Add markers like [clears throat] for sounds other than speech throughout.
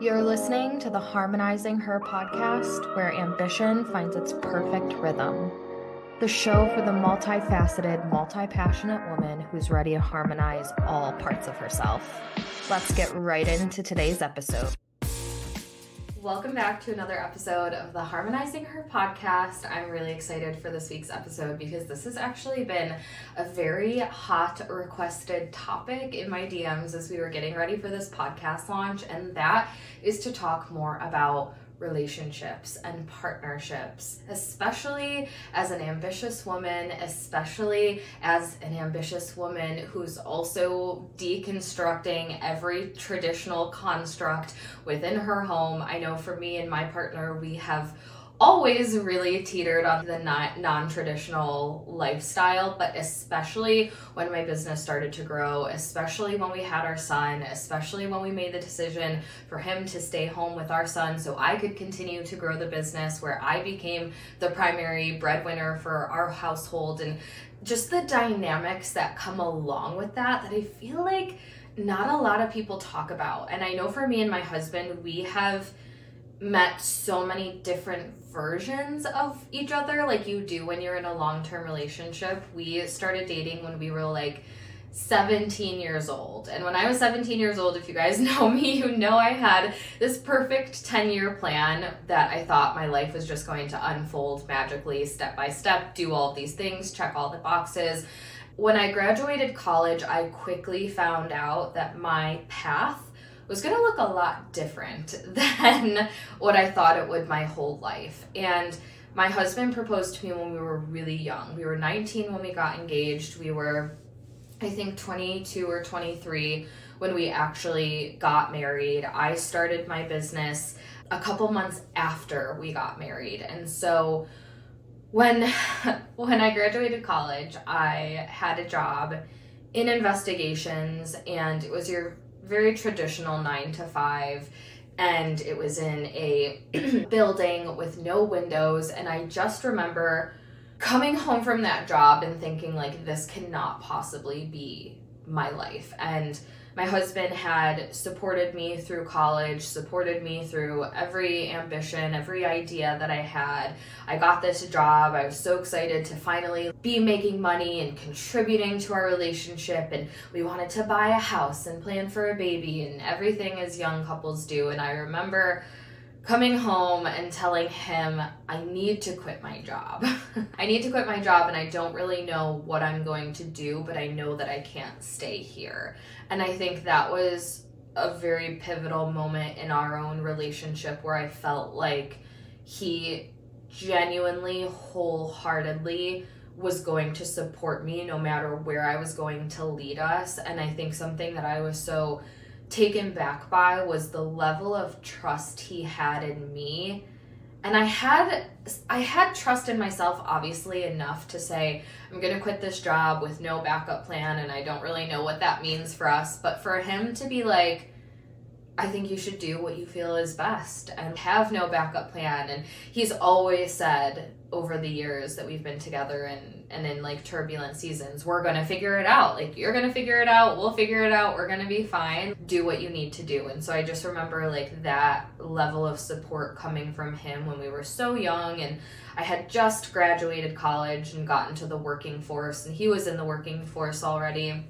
You're listening to the Harmonizing Her podcast, where ambition finds its perfect rhythm. The show for the multifaceted, multi passionate woman who's ready to harmonize all parts of herself. Let's get right into today's episode. Welcome back to another episode of the Harmonizing Her podcast. I'm really excited for this week's episode because this has actually been a very hot requested topic in my DMs as we were getting ready for this podcast launch, and that is to talk more about relationships and partnerships, especially as an ambitious woman, especially as an ambitious woman who's also deconstructing every traditional construct within her home. I know for me and my partner, we have always really teetered on the non traditional lifestyle, but especially when my business started to grow, especially when we had our son, especially when we made the decision for him to stay home with our son so I could continue to grow the business, where I became the primary breadwinner for our household, and just the dynamics that come along with that, that I feel like not a lot of people talk about. And I know for me and my husband, we have met so many different versions of each other like you do when you're in a long-term relationship. We started dating when we were like 17 years old. And when I was 17 years old, if you guys [laughs] know me, you know I had this perfect 10 year plan that I thought my life was just going to unfold magically, step by step, do all these things, check all the boxes. When I graduated college, I quickly found out that my path was going to look a lot different [laughs] than what I thought it would my whole life. And my husband proposed to me when we were really young. We were 19 when we got engaged. We were, I think, 22 or 23 when we actually got married. I started my business a couple months after we got married. And so when [laughs] when I graduated college, I had a job in investigations and it was your very traditional nine to five and it was in a [clears throat] building with no windows and i just remember coming home from that job and thinking like this cannot possibly be my life. And my husband had supported me through college, supported me through every ambition, every idea that I had. I got this job. I was so excited to finally be making money and contributing to our relationship. And we wanted to buy a house and plan for a baby and everything as young couples do. And I remember coming home and telling him, I need to quit my job. [laughs] I need to quit my job and I don't really know what I'm going to do, but I know that I can't stay here. And I think that was a very pivotal moment in our own relationship where I felt like he genuinely, wholeheartedly was going to support me no matter where I was going to lead us. And I think something that I was so taken back by was the level of trust he had in me. And i had i had trust in myself obviously enough to say i'm going to quit this job with no backup plan and i don't really know what that means for us. But for him to be like i think you should do what you feel is best and have no backup plan. And he's always said over the years that we've been together and and in like turbulent seasons we're gonna figure it out. Like you're gonna figure it out. We'll figure it out. We're gonna be fine. Do what you need to do. And so i just remember like that level of support coming from him when we were so young. And i had just graduated college and gotten to the working force. And he was in the working force already.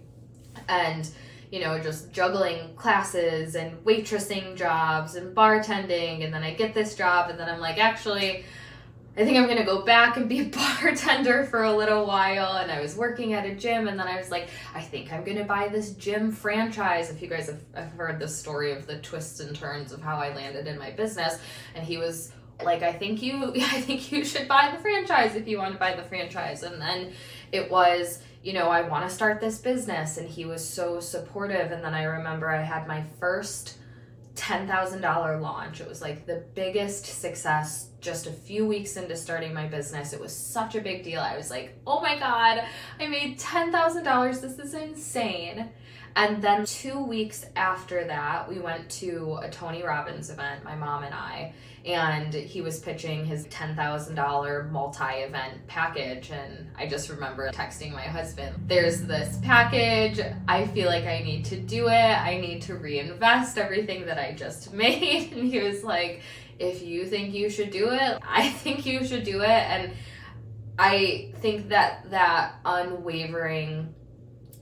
And you know, just juggling classes and waitressing jobs and bartending. And then I get this job, and then I'm like, actually, I think I'm gonna go back and be a [laughs] bartender for a little while. And I was working at a gym, and then I was like, I think I'm gonna buy this gym franchise. If you guys have, have heard the story of the twists and turns of how I landed in my business, and he was like, I think you, [laughs] I think you should buy the franchise if you want to buy the franchise. And then it was, you know, I want to start this business, and he was so supportive. And then I remember I had my first $10,000 launch. It was like the biggest success just a few weeks into starting my business. It was such a big deal. I was like, oh my God, I made $10,000. This is insane. And then two weeks after that, we went to a Tony Robbins event, my mom and I, and he was pitching his $10,000 multi event package. And I just remember texting my husband, There's this package. I feel like I need to do it. I need to reinvest everything that I just [laughs] made. And he was like, If you think you should do it, I [laughs] think you should do it. And I think that that unwavering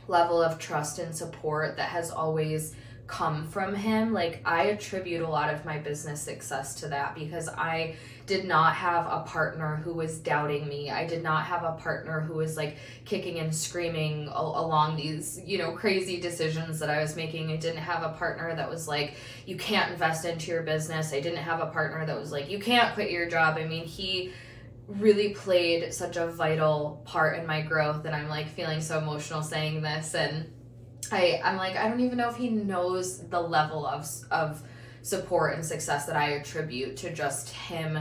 level of trust and support that has always come from him like i attribute a lot of my business success to that because i did not have a partner who was doubting me. I did not have a partner who was like kicking and screaming along these you know crazy decisions that i was making. I didn't have a partner that was like you can't invest into your business. I didn't have a partner that was like you can't quit your job. I mean he really played such a vital part in my growth and I'm like feeling so emotional saying this and I I'm like I don't even know if he knows the level of of support and success that I attribute to just him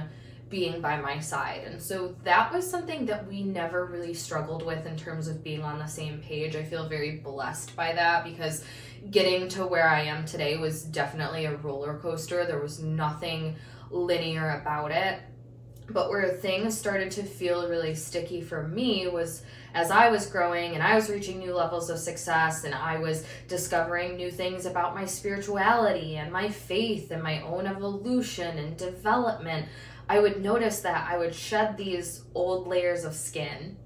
being by my side. And so that was something that we never really struggled with in terms of being on the same page. I feel very blessed by that because getting to where I am today was definitely a roller coaster. There was nothing linear about it but where things started to feel really sticky for me was as I was growing and I was reaching new levels of success and I was discovering new things about my spirituality and my faith and my own evolution and development, I would notice that I would shed these old layers of skin.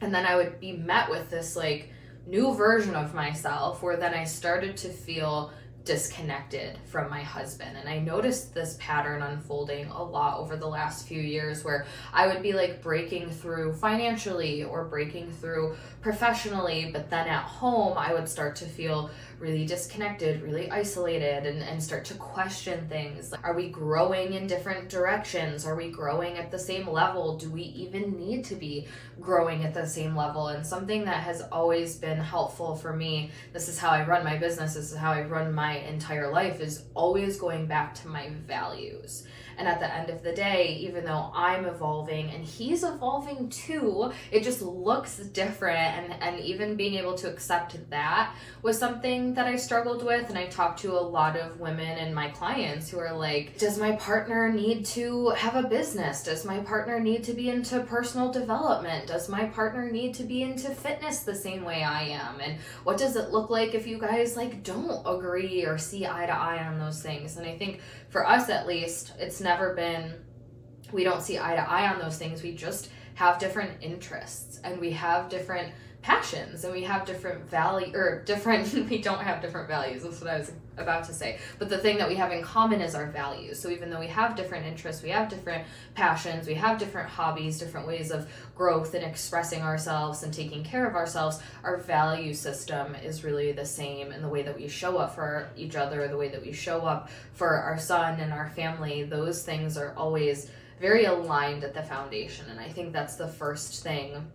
And then I would be met with this like new version of myself where then I started to feel disconnected from my husband. And I noticed this pattern unfolding a lot over the last few years where I would be like breaking through financially or breaking through professionally, but then at home I would start to feel really disconnected, really isolated, and, and start to question things. Like, Are we growing in different directions? Are we growing at the same level? Do we even need to be growing at the same level? And something that has always been helpful for me, this is how I run my business, this is how I run my entire life, is always going back to my values. And at the end of the day, even though I'm evolving and he's evolving too, it just looks different. And, and even being able to accept that was something that I struggled with. And I talked to a lot of women and my clients who are like, Does my partner need to have a business? Does my partner need to be into personal development? Does my partner need to be into fitness the same way I am? And what does it look like if you guys like don't agree or see eye to eye on those things? And I think for us at least, it's never been we don't see eye to eye on those things. We just have different interests and we have different passions and we have different value or different [laughs] we don't have different values that's what i was about to say. But the thing that we have in common is our values. So even though we have different interests we have different passions we have different hobbies different ways of growth and expressing ourselves and taking care of ourselves our value system is really the same in the way that we show up for each other the way that we show up for our son and our family. Those things are always very aligned at the foundation and i think that's the first thing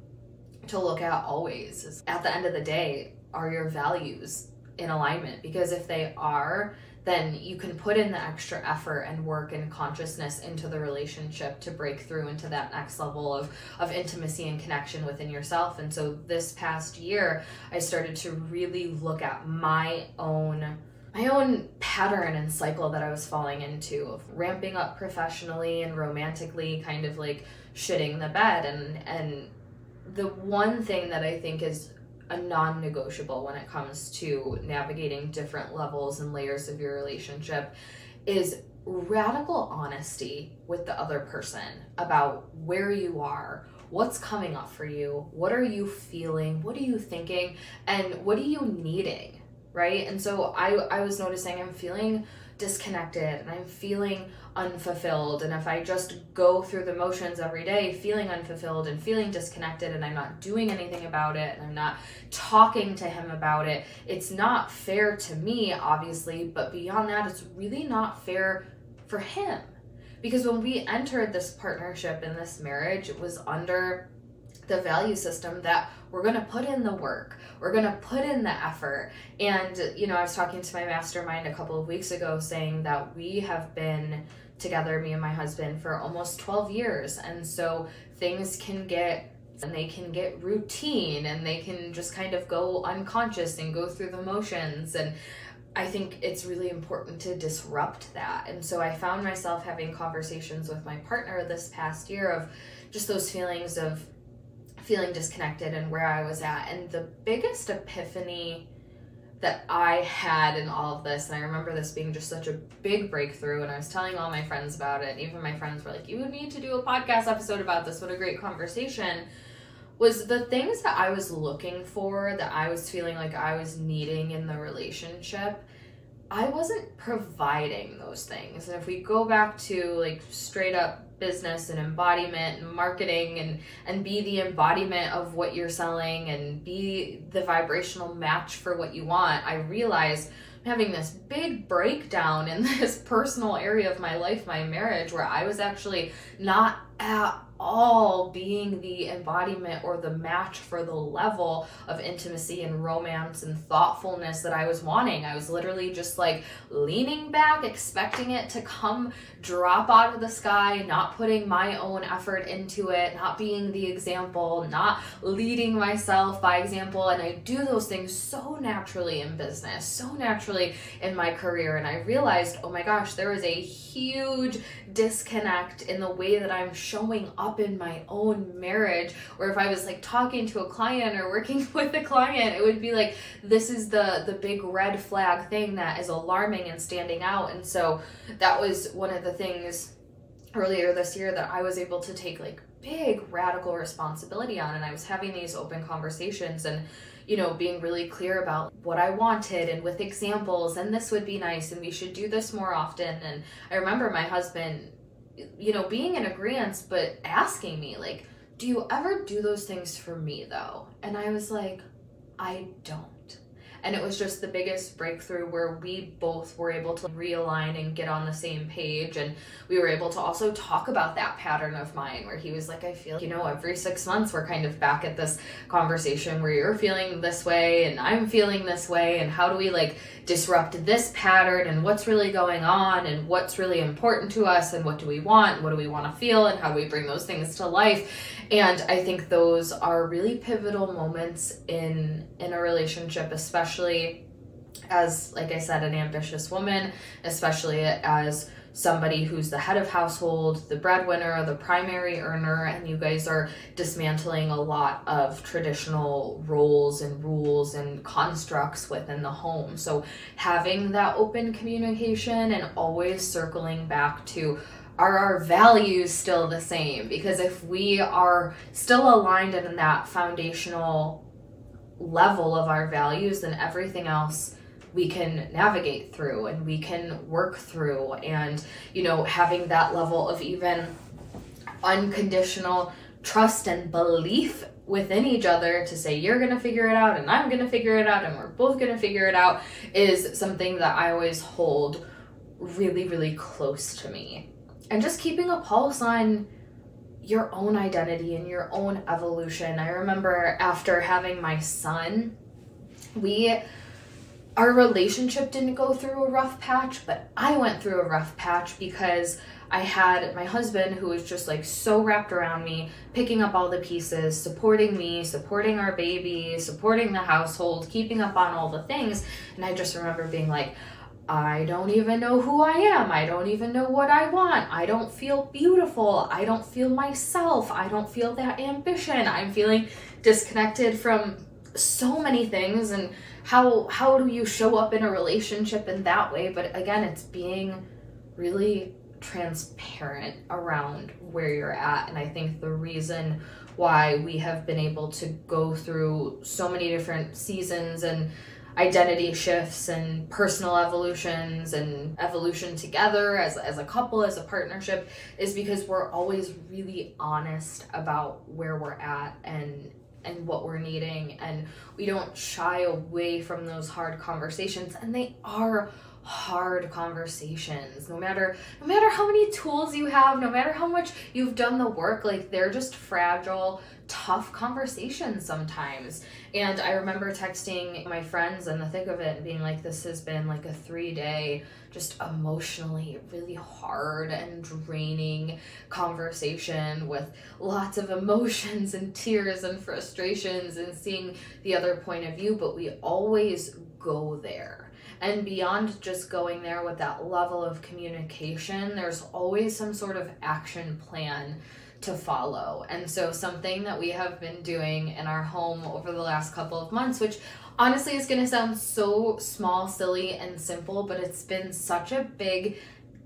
to look at always is at the end of the day, are your values in alignment? Because if they are, then you can put in the extra effort and work and consciousness into the relationship to break through into that next level of, of intimacy and connection within yourself. And so this past year, I started to really look at my own my own pattern and cycle that I was falling into of ramping up professionally and romantically, kind of like shitting the bed and and the one thing that I think is a non negotiable when it comes to navigating different levels and layers of your relationship is radical honesty with the other person about where you are, what's coming up for you, what are you feeling, what are you thinking, and what are you needing, right? And so I, I was noticing I'm feeling disconnected and I'm feeling unfulfilled. And if I just go through the motions every day feeling unfulfilled and feeling disconnected and I'm not doing anything about it and I'm not talking to him about it, it's not fair to me, obviously, but beyond that, it's really not fair for him. Because when we entered this partnership in this marriage, it was under the value system that we're going to put in the work we're going to put in the effort. And you know i was talking to my mastermind a couple of weeks ago saying that we have been together me and my husband for almost 12 years. And so things can get and they can get routine and they can just kind of go unconscious and go through the motions. And I think it's really important to disrupt that. And so I found myself having conversations with my partner this past year of just those feelings of feeling disconnected and where I was at. And the biggest epiphany that I had in all of this, and I remember this being just such a big breakthrough, and I was telling all my friends about it. Even my friends were like, You would need to do a podcast episode about this. What a great conversation. Was the things that I was looking for, that I was feeling like I was needing in the relationship, I wasn't providing those things. And if we go back to like straight up business and embodiment and marketing and and be the embodiment of what you're selling and be the vibrational match for what you want i realized I'm having this big breakdown in [laughs] this personal area of my life my marriage where i was actually not at all being the embodiment or the match for the level of intimacy and romance and thoughtfulness that I was wanting. I was literally just like leaning back, expecting it to come drop out of the sky, not putting my own effort into it, not being the example, not leading myself by example. And I do those things so naturally in business, so naturally in my career. And I realized, oh my gosh, there is a huge disconnect in the way that I'm showing up in my own marriage. Or if I was like talking to a client or working [laughs] with a client, it would be like, this is the, the big red flag thing that is alarming and standing out. And so that was one of the things earlier this year that I was able to take like big radical responsibility on and I was having these open conversations and you know being really clear about what I wanted and with examples and this would be nice and we should do this more often and I remember my husband you know being in agreement but asking me like do you ever do those things for me though? And I was like I don't. And it was just the biggest breakthrough where we both were able to realign and get on the same page. And we were able to also talk about that pattern of mine where he was like i feel you know every six months we're kind of back at this conversation where you're feeling this way and i'm feeling this way. And how do we like disrupt this pattern and what's really going on and what's really important to us and what do we want what do we want to feel and how do we bring those things to life. And i think those are really pivotal moments in in a relationship especially as like i said an ambitious woman especially as somebody who's the head of household the breadwinner the primary earner and you guys are dismantling a lot of traditional roles and rules and constructs within the home so having that open communication and always circling back to are our values still the same? Because if we are still aligned in that foundational level of our values, then everything else we can navigate through and we can work through. And, you know, having that level of even unconditional trust and belief within each other to say you're going to figure it out and I'm going to figure it out and we're both going to figure it out is something that I always hold really really close to me and just keeping a pulse on your own identity and your own evolution. I remember after having my son, we our relationship didn't go through a rough patch, but I went through a rough patch because I had my husband who was just like so wrapped around me, picking up all the pieces, supporting me, supporting our baby, supporting the household, keeping up on all the things. And I just remember being like, I don't even know who I am. I don't even know what I want. I don't feel beautiful. I don't feel myself. I don't feel that ambition. I'm feeling disconnected from so many things and how how do you show up in a relationship in that way? But again, it's being really transparent around where you're at and I think the reason why we have been able to go through so many different seasons and identity shifts and personal evolutions and evolution together as, as a couple, as a partnership, is because we're always really honest about where we're at and and what we're needing and we don't shy away from those hard conversations and they are hard conversations. No matter no matter how many tools you have no matter how much you've done the work like they're just fragile tough conversations sometimes. And i remember texting my friends in the thick of it and being like this has been like a three day just emotionally really hard and draining conversation with lots of emotions and tears and frustrations and seeing the other point of view but we always go there and beyond just going there with that level of communication, there's always some sort of action plan to follow. And so, something that we have been doing in our home over the last couple of months, which honestly is going to sound so small, silly, and simple, but it's been such a big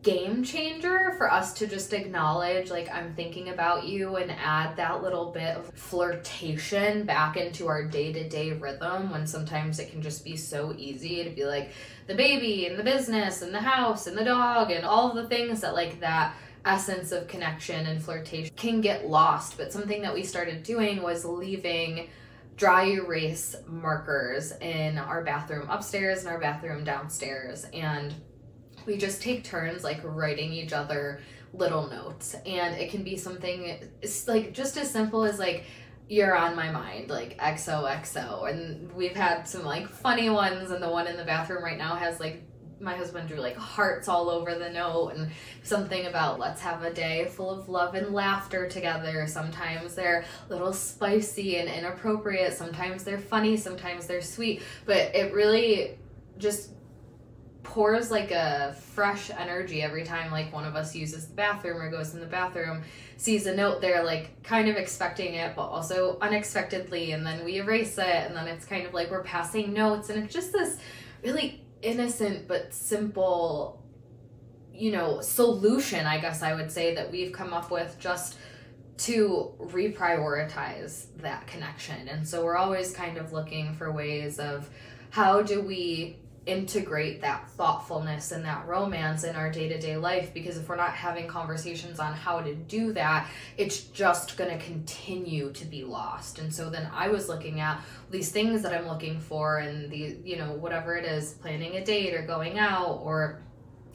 game changer for us to just acknowledge like I'm thinking about you and add that little bit of flirtation back into our day-to-day rhythm when sometimes it can just be so easy to be like the baby and the business and the house and the dog and all the things that like that essence of connection and flirtation can get lost. But something that we started doing was leaving dry erase markers in our bathroom upstairs and our bathroom downstairs. And we just take turns like writing each other little notes. And it can be something like just as simple as like you're on my mind like xoxo and we've had some like funny ones and the one in the bathroom right now has like my husband drew like hearts all over the note and something about let's have a day full of love and laughter together. Sometimes they're a little spicy and inappropriate, sometimes they're funny, sometimes they're sweet, but it really just pours like a fresh energy every time like one of us uses the bathroom or goes in the bathroom sees a note there like kind of expecting it but also unexpectedly and then we erase it and then it's kind of like we're passing notes and it's just this really innocent but simple you know solution i guess i would say that we've come up with just to reprioritize that connection. And so we're always kind of looking for ways of how do we integrate that thoughtfulness and that romance in our day-to-day life because if we're not having conversations on how to do that it's just going to continue to be lost and so then i was looking at these things that i'm looking for and the you know whatever it is planning a date or going out or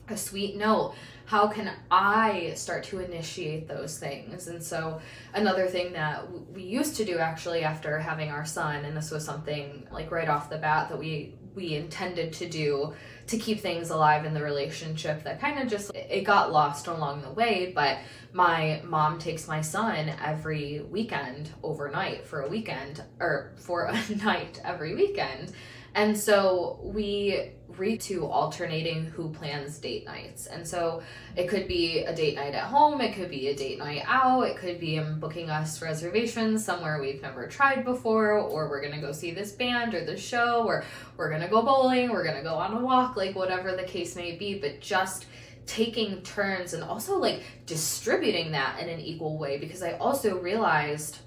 a sweet note how can I start to initiate those things? And so, another thing that we used to do actually after having our son, and this was something like right off the bat that we we intended to do to keep things alive in the relationship that kind of just it got lost along the way but my mom takes my son every weekend overnight for a weekend or for a [laughs] night every weekend. And so we read to alternating who plans date nights. And so it could be a date night at home, it could be a date night out, it could be booking us reservations somewhere we've never tried before, or we're gonna go see this band or this show, or we're gonna go bowling, we're gonna go on a walk, like whatever the case may be, but just taking turns and also like distributing that in an equal way because I also realized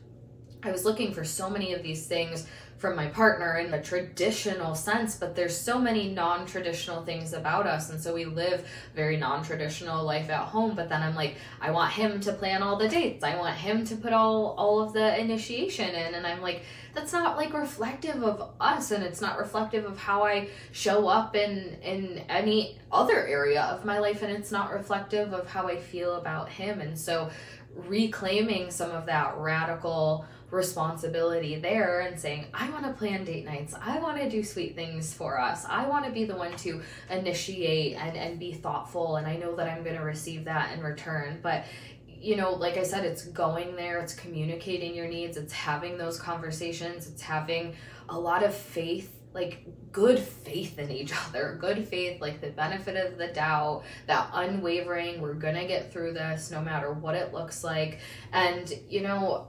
I was looking for so many of these things from my partner in the traditional sense but there's so many non-traditional things about us. And so we live very non-traditional life at home but then i'm like i want him to plan all the dates. I want him to put all all of the initiation in. And i'm like that's not like reflective of us and it's not reflective of how i show up in in any other area of my life and it's not reflective of how i feel about him. And so reclaiming some of that radical responsibility there and saying, I want to plan date nights. I want to do sweet things for us. I want to be the one to initiate and, and be thoughtful. And I know that I'm going to receive that in return. But, you know, like I said, it's going there, it's communicating your needs, it's having those conversations, it's having a lot of faith like good faith in each [laughs] other good faith like the benefit of the doubt that unwavering we're gonna get through this no matter what it looks like and you know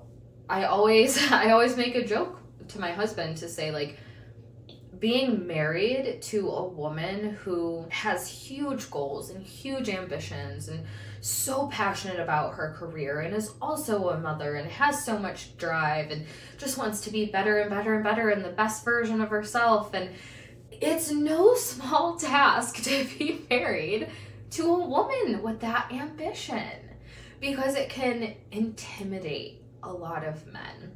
I always [laughs] I always make a joke to my husband to say like being married to a woman who has huge goals and huge ambitions and so passionate about her career and is also a mother and has so much drive and just wants to be better and better and better and the best version of herself. And it's no [laughs] small task to be married to a woman with that ambition because it can intimidate a lot of men.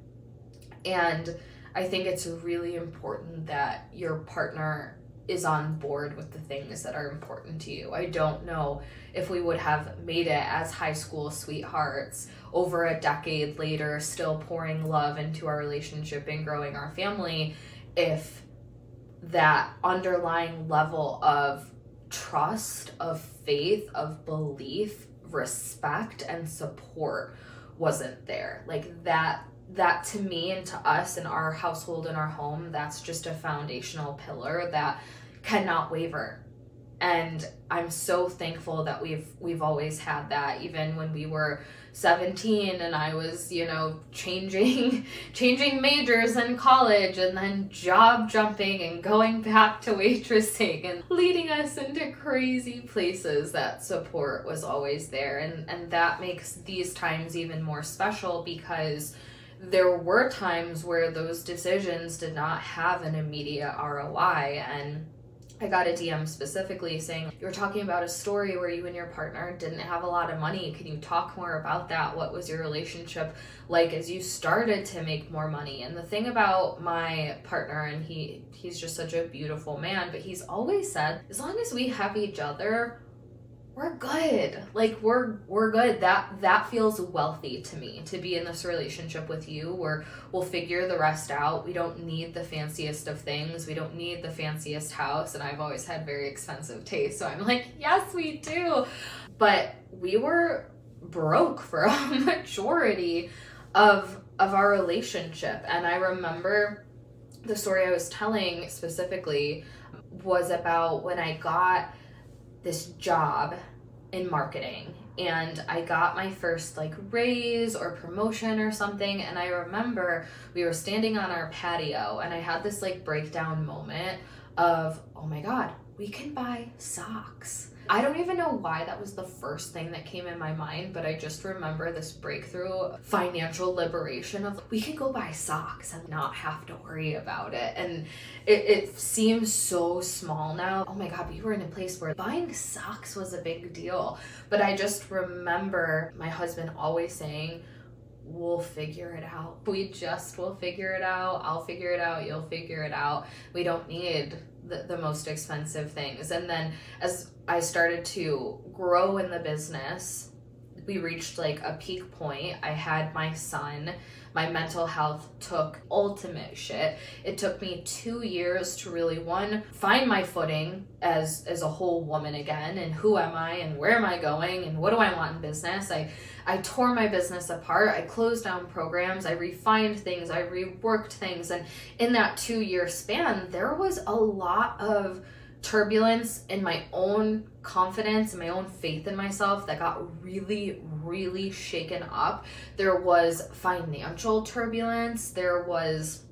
And I think it's really important that your partner is on board with the things that are important to you. I don't know if we would have made it as high school sweethearts over a decade later, still pouring love into our relationship and growing our family, if that underlying level of trust, of faith, of belief, respect, and support wasn't there. Like that that to me and to us in our household in our home that's just a foundational pillar that cannot waver and i'm so thankful that we've we've always had that even when we were 17 and i was you know changing [laughs] changing majors in college and then job jumping and going back to waitressing and leading us into crazy places that support was always there and and that makes these times even more special because there were times where those decisions did not have an immediate ROI. And I got a DM specifically saying, You were talking about a story where you and your partner didn't have a lot of money. Can you talk more about that? What was your relationship like as you started to make more money? And the thing about my partner, and he he's just such a beautiful man, but he's always said, as long as we have each other, we're good. Like we're we're good. That that feels wealthy to me to be in this relationship with you where we'll figure the rest out. We don't need the fanciest of things. We don't need the fanciest house. And i've always had very expensive taste so i'm like yes we do. But we were broke for a [laughs] majority of of our relationship. And i remember the story i was telling specifically was about when i got this job in marketing. And I got my first like raise or promotion or something and I remember we were standing on our patio and I had this like breakdown moment of oh my god we can buy socks I don't even know why that was the first thing that came in my mind, but I just remember this breakthrough financial liberation of we can go buy socks and not have to worry about it. And it, it seems so small now. Oh my God, we were in a place where buying socks was a big deal. But I just remember my husband always saying, we'll figure it out. We just will figure it out. I'll figure it out. You'll figure it out. We don't need the, the most expensive things. And then as I started to grow in the business, we reached like a peak point. I had my son. My mental health took ultimate shit. It took me 2 years to really one find my footing as as a whole woman again and who am I and where am I going and what do I want in business? I I tore my business apart. I closed down programs. I refined things. I reworked things. And in that two year span, there was a lot of turbulence in my own confidence and my own faith in myself that got really, really shaken up. There was financial turbulence. There was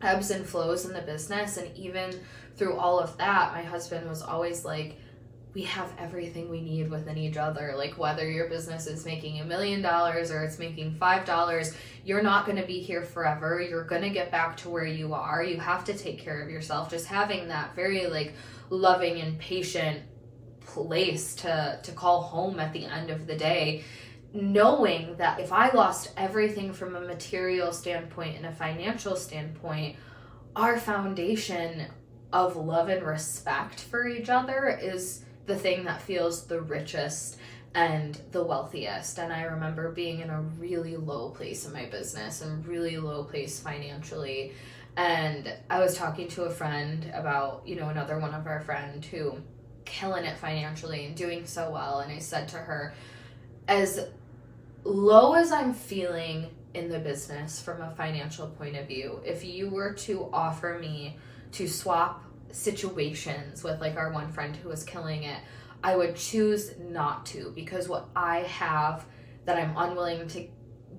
ebbs and flows in the business. And even through all of that, my husband was always like, we have everything we need within each other. Like whether your business is making a million dollars or it's making five dollars, you're not going to be here forever. You're going to get back to where you are. You have to take care of yourself. Just having that very like loving and patient place to to call home at the end of the day knowing that if I lost everything from a material standpoint and a financial standpoint, our foundation of love and respect for each other is the thing that feels the richest and the wealthiest. And I remember being in a really low place in my business and really low place financially. And I was talking to a friend about, you know, another one of our friend who killing it financially and doing so well. And I said to her, as low as I'm feeling in the business from a financial point of view, if you were to offer me to swap situations with like our one friend who was killing it, I would choose not to because what I have that I'm unwilling to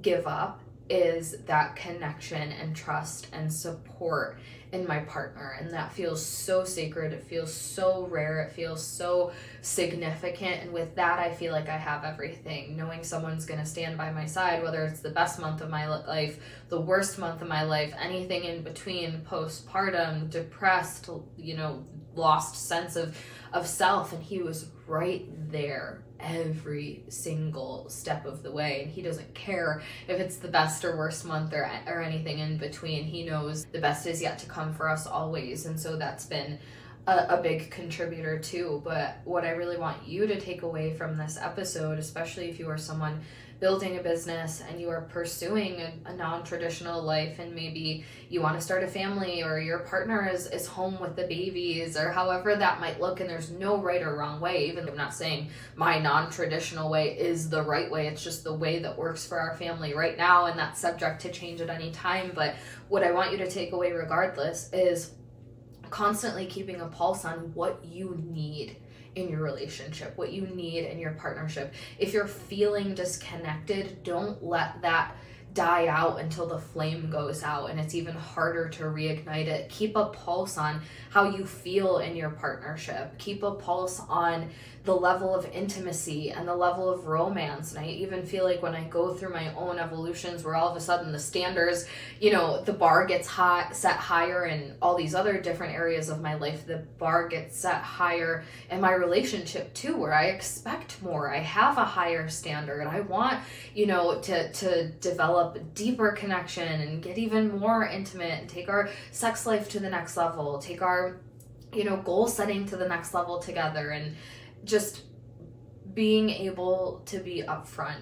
give up is that connection and trust and support in my partner. And that feels so sacred. It feels so rare. It feels so significant. And with that, I feel like I have everything. Knowing someone's going to stand by my side, whether it's the best month of my life, the worst month of my life, anything in between, postpartum, depressed, you know, lost sense of, of self. And he was right there every single step of the way and he doesn't care if it's the best or worst month or, or anything in between he knows the best is yet to come for us always and so that's been a, a, big contributor too. But what I really want you to take away from this episode, especially if you are someone building a business and you are pursuing a, a non-traditional life and maybe you want to start a family or your partner is, is home with the babies or however that might look and there's no right or wrong way even i'm not saying my non-traditional way is the right way it's just the way that works for our family right now and that's subject to change at any time but what i want you to take away regardless is constantly keeping a pulse on what you need in your relationship, what you need in your partnership. If you're feeling disconnected, don't let that die out until the flame goes out and it's even harder to reignite it. Keep a pulse on how you feel in your partnership. Keep a pulse on the level of intimacy and the level of romance. And I even feel like when I go through my own evolutions where all of a sudden the standards, you know, the bar gets high, set higher in all these other different areas of my life, the bar gets set higher in my relationship too, where I expect more. I have a higher standard. I want, you know, to, to develop deeper connection and get even more intimate and take our sex life to the next level, take our you know goal setting to the next level together and just being able to be upfront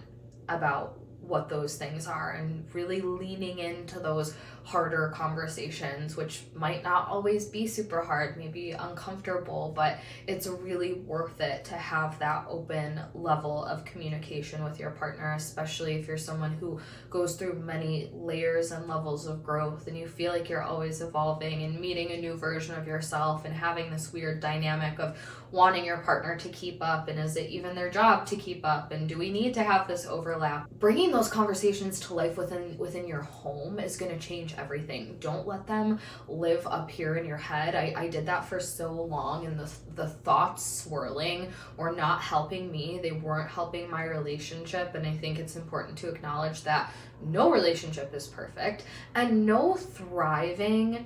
about what those things are and really leaning into those harder conversations, which might not always be super hard, maybe uncomfortable, but it's really worth it to have that open level of communication with your partner, especially if you're someone who goes through many layers and levels of growth and you feel like you're always evolving and meeting a new version of yourself and having this weird dynamic of wanting your partner to keep up and is it even their job to keep up? And do we need to have this overlap? Bringing those conversations to life within within your home is going to change everything. Don't let them live up here in your head. I, I did that for so long and the, the thoughts swirling were not helping me. They weren't helping my relationship and i think it's important to acknowledge that no relationship is perfect and no thriving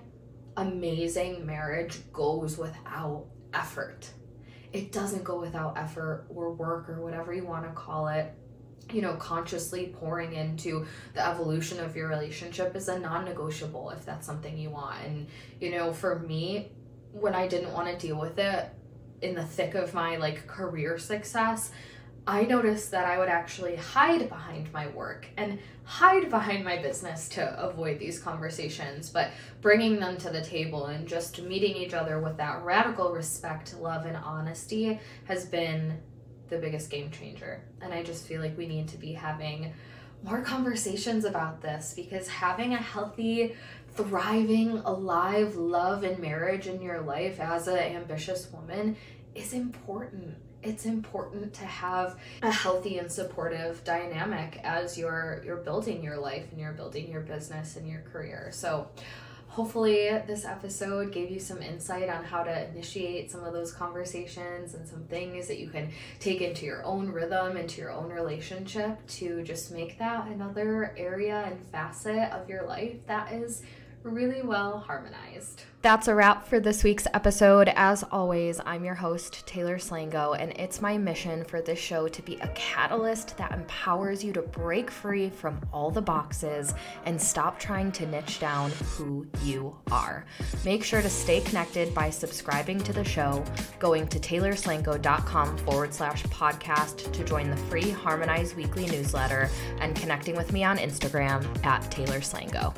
amazing marriage goes without effort it doesn't go without effort or work or whatever you want to call it you know, consciously pouring into the evolution of your relationship is a non negotiable if that's something you want. And, you know, for me, when I didn't want to deal with it in the thick of my like career success, I noticed that I would actually hide behind my work and hide behind my business to avoid these conversations, but bringing them to the table and just meeting each other with that radical respect, love, and honesty has been the biggest game changer. And I just feel like we need to be having more conversations about this because having a healthy, thriving, alive love and marriage in your life as an ambitious woman is important it's important to have a healthy and supportive dynamic as you're you're building your life and you're building your business and your career. So hopefully this episode gave you some insight on how to initiate some of those conversations and some things that you can take into your own rhythm into your own relationship to just make that another area and facet of your life that is really well harmonized. That's a wrap for this week's episode. As always, I'm your host, Taylor Slango, and it's my mission for this show to be a catalyst that empowers you to break free from all the boxes and stop trying to niche down who you are. Make sure to stay connected by subscribing to the show, going to taylorslango.com forward slash podcast to join the free Harmonize Weekly newsletter, and connecting with me on Instagram at Taylor Slango.